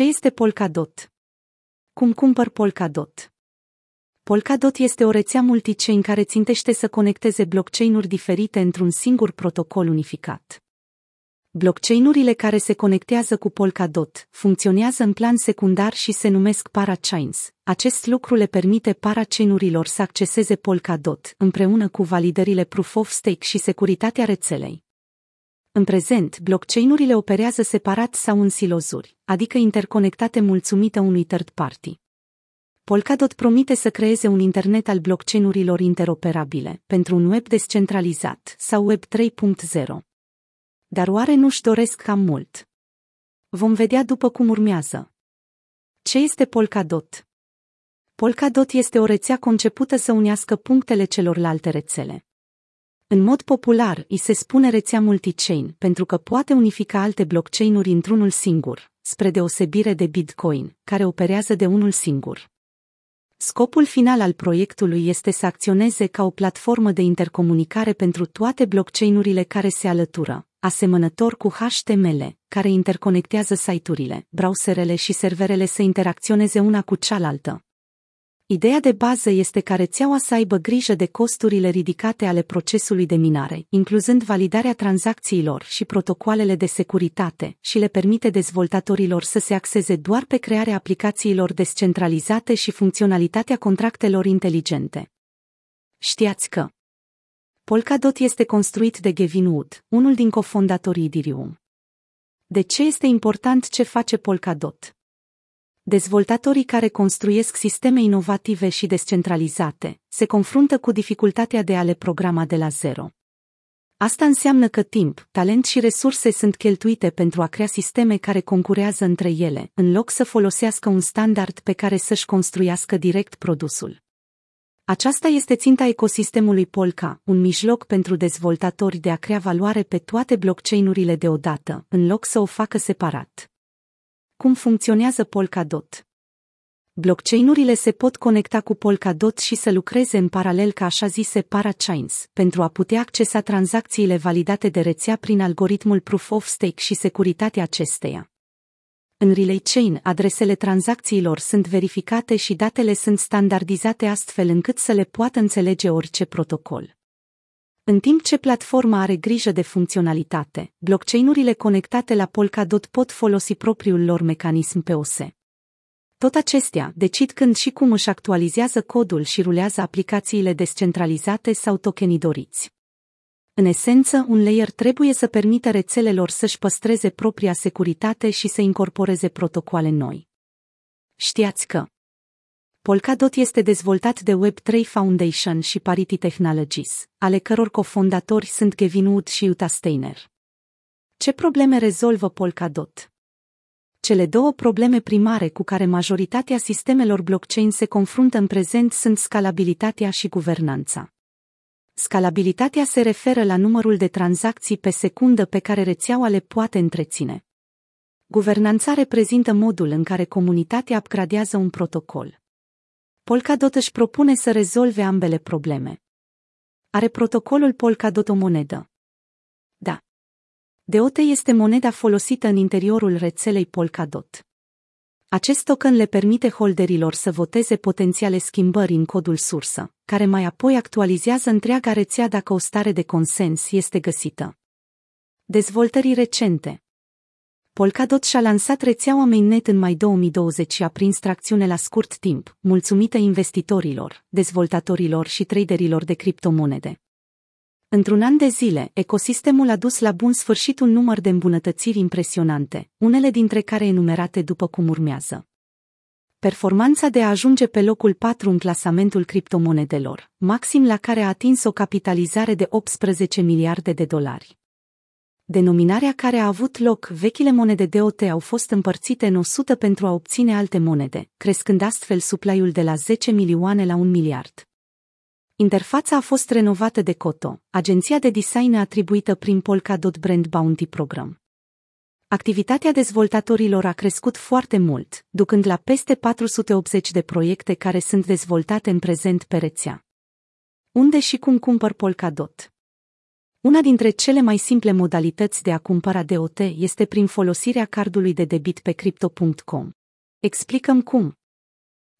Ce este Polkadot? Cum cumpăr Polkadot? Polkadot este o rețea multichain care țintește să conecteze blockchain-uri diferite într-un singur protocol unificat. Blockchain-urile care se conectează cu Polkadot funcționează în plan secundar și se numesc parachains. Acest lucru le permite parachain-urilor să acceseze Polkadot împreună cu validările Proof of Stake și securitatea rețelei. În prezent, blockchain-urile operează separat sau în silozuri, adică interconectate mulțumită unui third party. Polkadot promite să creeze un internet al blockchain-urilor interoperabile pentru un web descentralizat sau web 3.0. Dar oare nu-și doresc cam mult? Vom vedea după cum urmează. Ce este Polkadot? Polkadot este o rețea concepută să unească punctele celorlalte rețele. În mod popular, îi se spune rețea multichain pentru că poate unifica alte blockchain-uri într-unul singur, spre deosebire de Bitcoin, care operează de unul singur. Scopul final al proiectului este să acționeze ca o platformă de intercomunicare pentru toate blockchain-urile care se alătură, asemănător cu HTML, care interconectează site-urile, browserele și serverele să interacționeze una cu cealaltă. Ideea de bază este ca rețeaua să aibă grijă de costurile ridicate ale procesului de minare, incluzând validarea tranzacțiilor și protocoalele de securitate, și le permite dezvoltatorilor să se axeze doar pe crearea aplicațiilor descentralizate și funcționalitatea contractelor inteligente. Știați că Polkadot este construit de Gavin Wood, unul din cofondatorii Ethereum. De ce este important ce face Polkadot? Dezvoltatorii care construiesc sisteme inovative și descentralizate se confruntă cu dificultatea de a le programa de la zero. Asta înseamnă că timp, talent și resurse sunt cheltuite pentru a crea sisteme care concurează între ele, în loc să folosească un standard pe care să-și construiască direct produsul. Aceasta este ținta ecosistemului Polka, un mijloc pentru dezvoltatori de a crea valoare pe toate blockchain-urile deodată, în loc să o facă separat. Cum funcționează Polkadot? Blockchain-urile se pot conecta cu Polkadot și să lucreze în paralel ca așa zise parachains, pentru a putea accesa tranzacțiile validate de rețea prin algoritmul Proof of Stake și securitatea acesteia. În Relay Chain, adresele tranzacțiilor sunt verificate și datele sunt standardizate astfel încât să le poată înțelege orice protocol. În timp ce platforma are grijă de funcționalitate, blockchain-urile conectate la Polkadot pot folosi propriul lor mecanism POS. Tot acestea decid când și cum își actualizează codul și rulează aplicațiile descentralizate sau tokenii doriți. În esență, un layer trebuie să permită rețelelor să-și păstreze propria securitate și să incorporeze protocoale noi. Știați că Polkadot este dezvoltat de Web3 Foundation și Parity Technologies, ale căror cofondatori sunt Kevin Wood și Utah Steiner. Ce probleme rezolvă Polkadot? Cele două probleme primare cu care majoritatea sistemelor blockchain se confruntă în prezent sunt scalabilitatea și guvernanța. Scalabilitatea se referă la numărul de tranzacții pe secundă pe care rețeaua le poate întreține. Guvernanța reprezintă modul în care comunitatea upgradează un protocol. Polkadot își propune să rezolve ambele probleme. Are protocolul Polkadot o monedă? Da. DOT este moneda folosită în interiorul rețelei Polkadot. Acest token le permite holderilor să voteze potențiale schimbări în codul sursă, care mai apoi actualizează întreaga rețea dacă o stare de consens este găsită. Dezvoltării recente Polkadot și-a lansat rețeaua mainnet în mai 2020 și a prins tracțiune la scurt timp, mulțumită investitorilor, dezvoltatorilor și traderilor de criptomonede. Într-un an de zile, ecosistemul a dus la bun sfârșit un număr de îmbunătățiri impresionante, unele dintre care enumerate după cum urmează. Performanța de a ajunge pe locul 4 în clasamentul criptomonedelor, maxim la care a atins o capitalizare de 18 miliarde de dolari. Denominarea care a avut loc, vechile monede DOT au fost împărțite în 100 pentru a obține alte monede, crescând astfel suplaiul de la 10 milioane la 1 miliard. Interfața a fost renovată de Coto, agenția de design atribuită prin Polkadot Brand Bounty Program. Activitatea dezvoltatorilor a crescut foarte mult, ducând la peste 480 de proiecte care sunt dezvoltate în prezent pe rețea. Unde și cum cumpăr Polkadot? Una dintre cele mai simple modalități de a cumpăra DOT este prin folosirea cardului de debit pe crypto.com. Explicăm cum.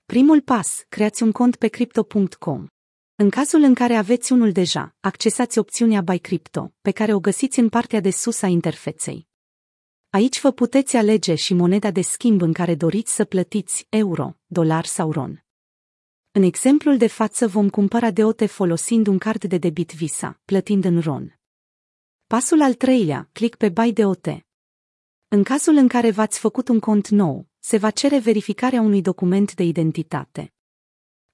Primul pas, creați un cont pe crypto.com. În cazul în care aveți unul deja, accesați opțiunea Buy Crypto, pe care o găsiți în partea de sus a interfeței. Aici vă puteți alege și moneda de schimb în care doriți să plătiți euro, dolar sau ron. În exemplul de față vom cumpăra deote folosind un card de debit Visa, plătind în RON. Pasul al treilea, click pe Buy DOT. În cazul în care v-ați făcut un cont nou, se va cere verificarea unui document de identitate.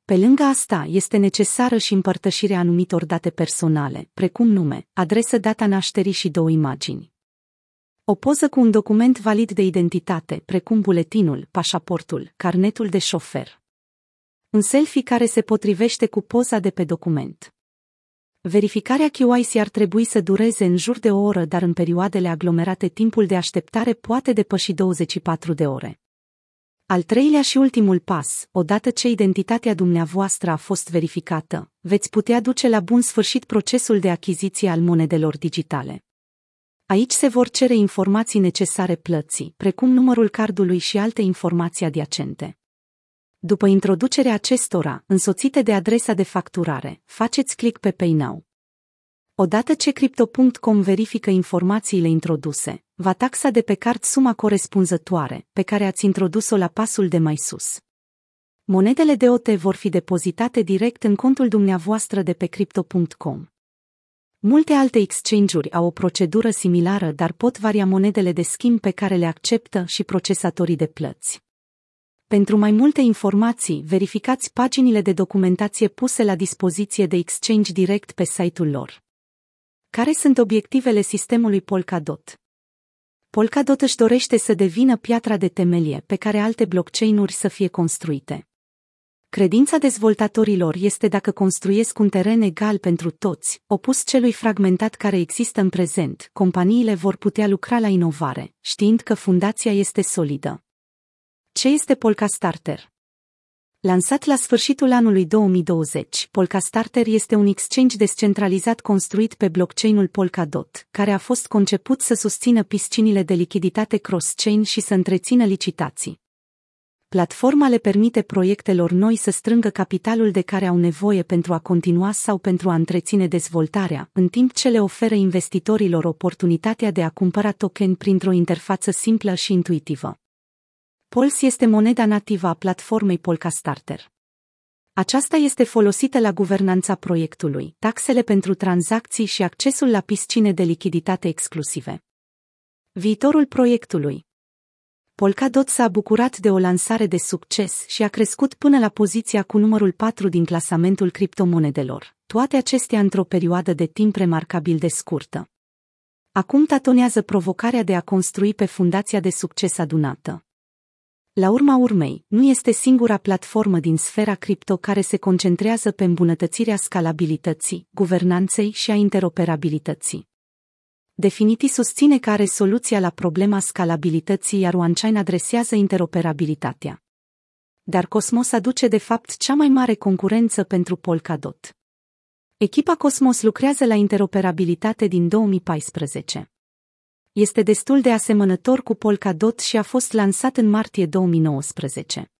Pe lângă asta, este necesară și împărtășirea anumitor date personale, precum nume, adresă, data nașterii și două imagini. O poză cu un document valid de identitate, precum buletinul, pașaportul, carnetul de șofer. Un selfie care se potrivește cu poza de pe document. Verificarea QIC ar trebui să dureze în jur de o oră, dar în perioadele aglomerate timpul de așteptare poate depăși 24 de ore. Al treilea și ultimul pas, odată ce identitatea dumneavoastră a fost verificată, veți putea duce la bun sfârșit procesul de achiziție al monedelor digitale. Aici se vor cere informații necesare plății, precum numărul cardului și alte informații adiacente. După introducerea acestora, însoțite de adresa de facturare, faceți click pe Pay Now. Odată ce Crypto.com verifică informațiile introduse, va taxa de pe card suma corespunzătoare, pe care ați introdus-o la pasul de mai sus. Monedele de OT vor fi depozitate direct în contul dumneavoastră de pe Crypto.com. Multe alte exchange-uri au o procedură similară, dar pot varia monedele de schimb pe care le acceptă și procesatorii de plăți. Pentru mai multe informații, verificați paginile de documentație puse la dispoziție de Exchange direct pe site-ul lor. Care sunt obiectivele sistemului Polkadot? Polkadot își dorește să devină piatra de temelie pe care alte blockchain-uri să fie construite. Credința dezvoltatorilor este dacă construiesc un teren egal pentru toți, opus celui fragmentat care există în prezent, companiile vor putea lucra la inovare, știind că fundația este solidă. Ce este Polka Starter? Lansat la sfârșitul anului 2020, Polka Starter este un exchange descentralizat construit pe blockchain-ul Polkadot, care a fost conceput să susțină piscinile de lichiditate cross-chain și să întrețină licitații. Platforma le permite proiectelor noi să strângă capitalul de care au nevoie pentru a continua sau pentru a întreține dezvoltarea, în timp ce le oferă investitorilor oportunitatea de a cumpăra token printr-o interfață simplă și intuitivă. Pols este moneda nativă a platformei Polka Starter. Aceasta este folosită la guvernanța proiectului, taxele pentru tranzacții și accesul la piscine de lichiditate exclusive. Viitorul proiectului Polkadot s-a bucurat de o lansare de succes și a crescut până la poziția cu numărul 4 din clasamentul criptomonedelor, toate acestea într-o perioadă de timp remarcabil de scurtă. Acum tatonează provocarea de a construi pe fundația de succes adunată. La urma urmei, nu este singura platformă din sfera cripto care se concentrează pe îmbunătățirea scalabilității, guvernanței și a interoperabilității. Definiti susține că are soluția la problema scalabilității, iar OneChain adresează interoperabilitatea. Dar Cosmos aduce de fapt cea mai mare concurență pentru Polkadot. Echipa Cosmos lucrează la interoperabilitate din 2014 este destul de asemănător cu Polkadot și a fost lansat în martie 2019.